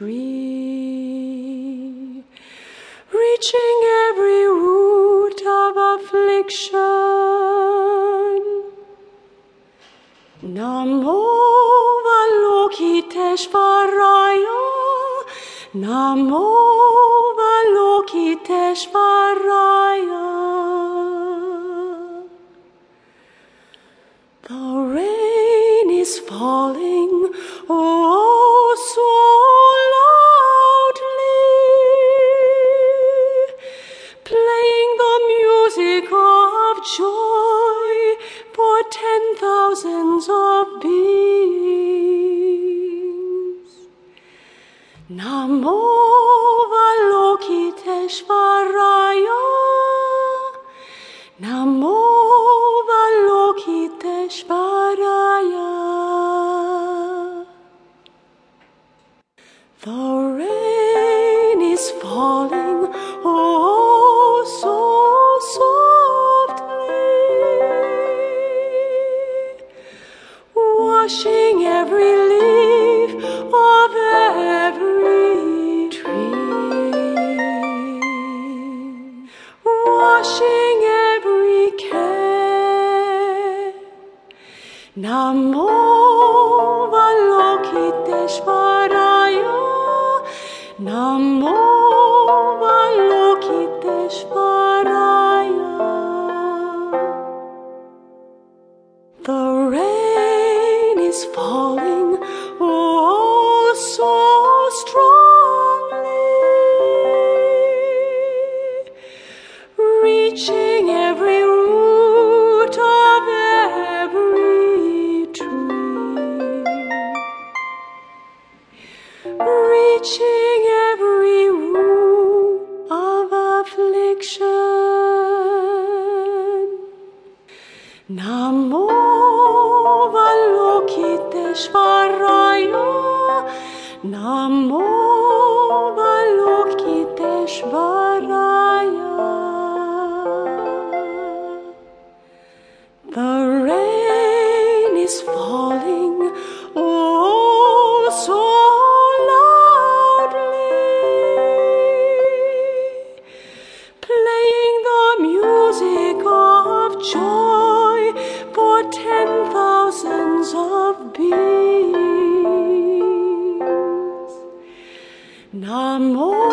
tree, reaching every root of affliction. Namo Avalokiteshvaraya, Namo Avalokiteshvaraya. The rain is falling, oh, joy for ten thousands of beings. Namo Avalokiteshvaraya. Namo Avalokiteshvaraya. The rain washing every leaf of every tree, washing every care. Namo Avalokiteshvaraya. Namo Avalokiteshvaraya. The rain is falling, oh, so strongly, reaching every root of every tree, reaching every root of affliction. Namo Namo The rain is falling oh so loudly playing the music of joy. amor.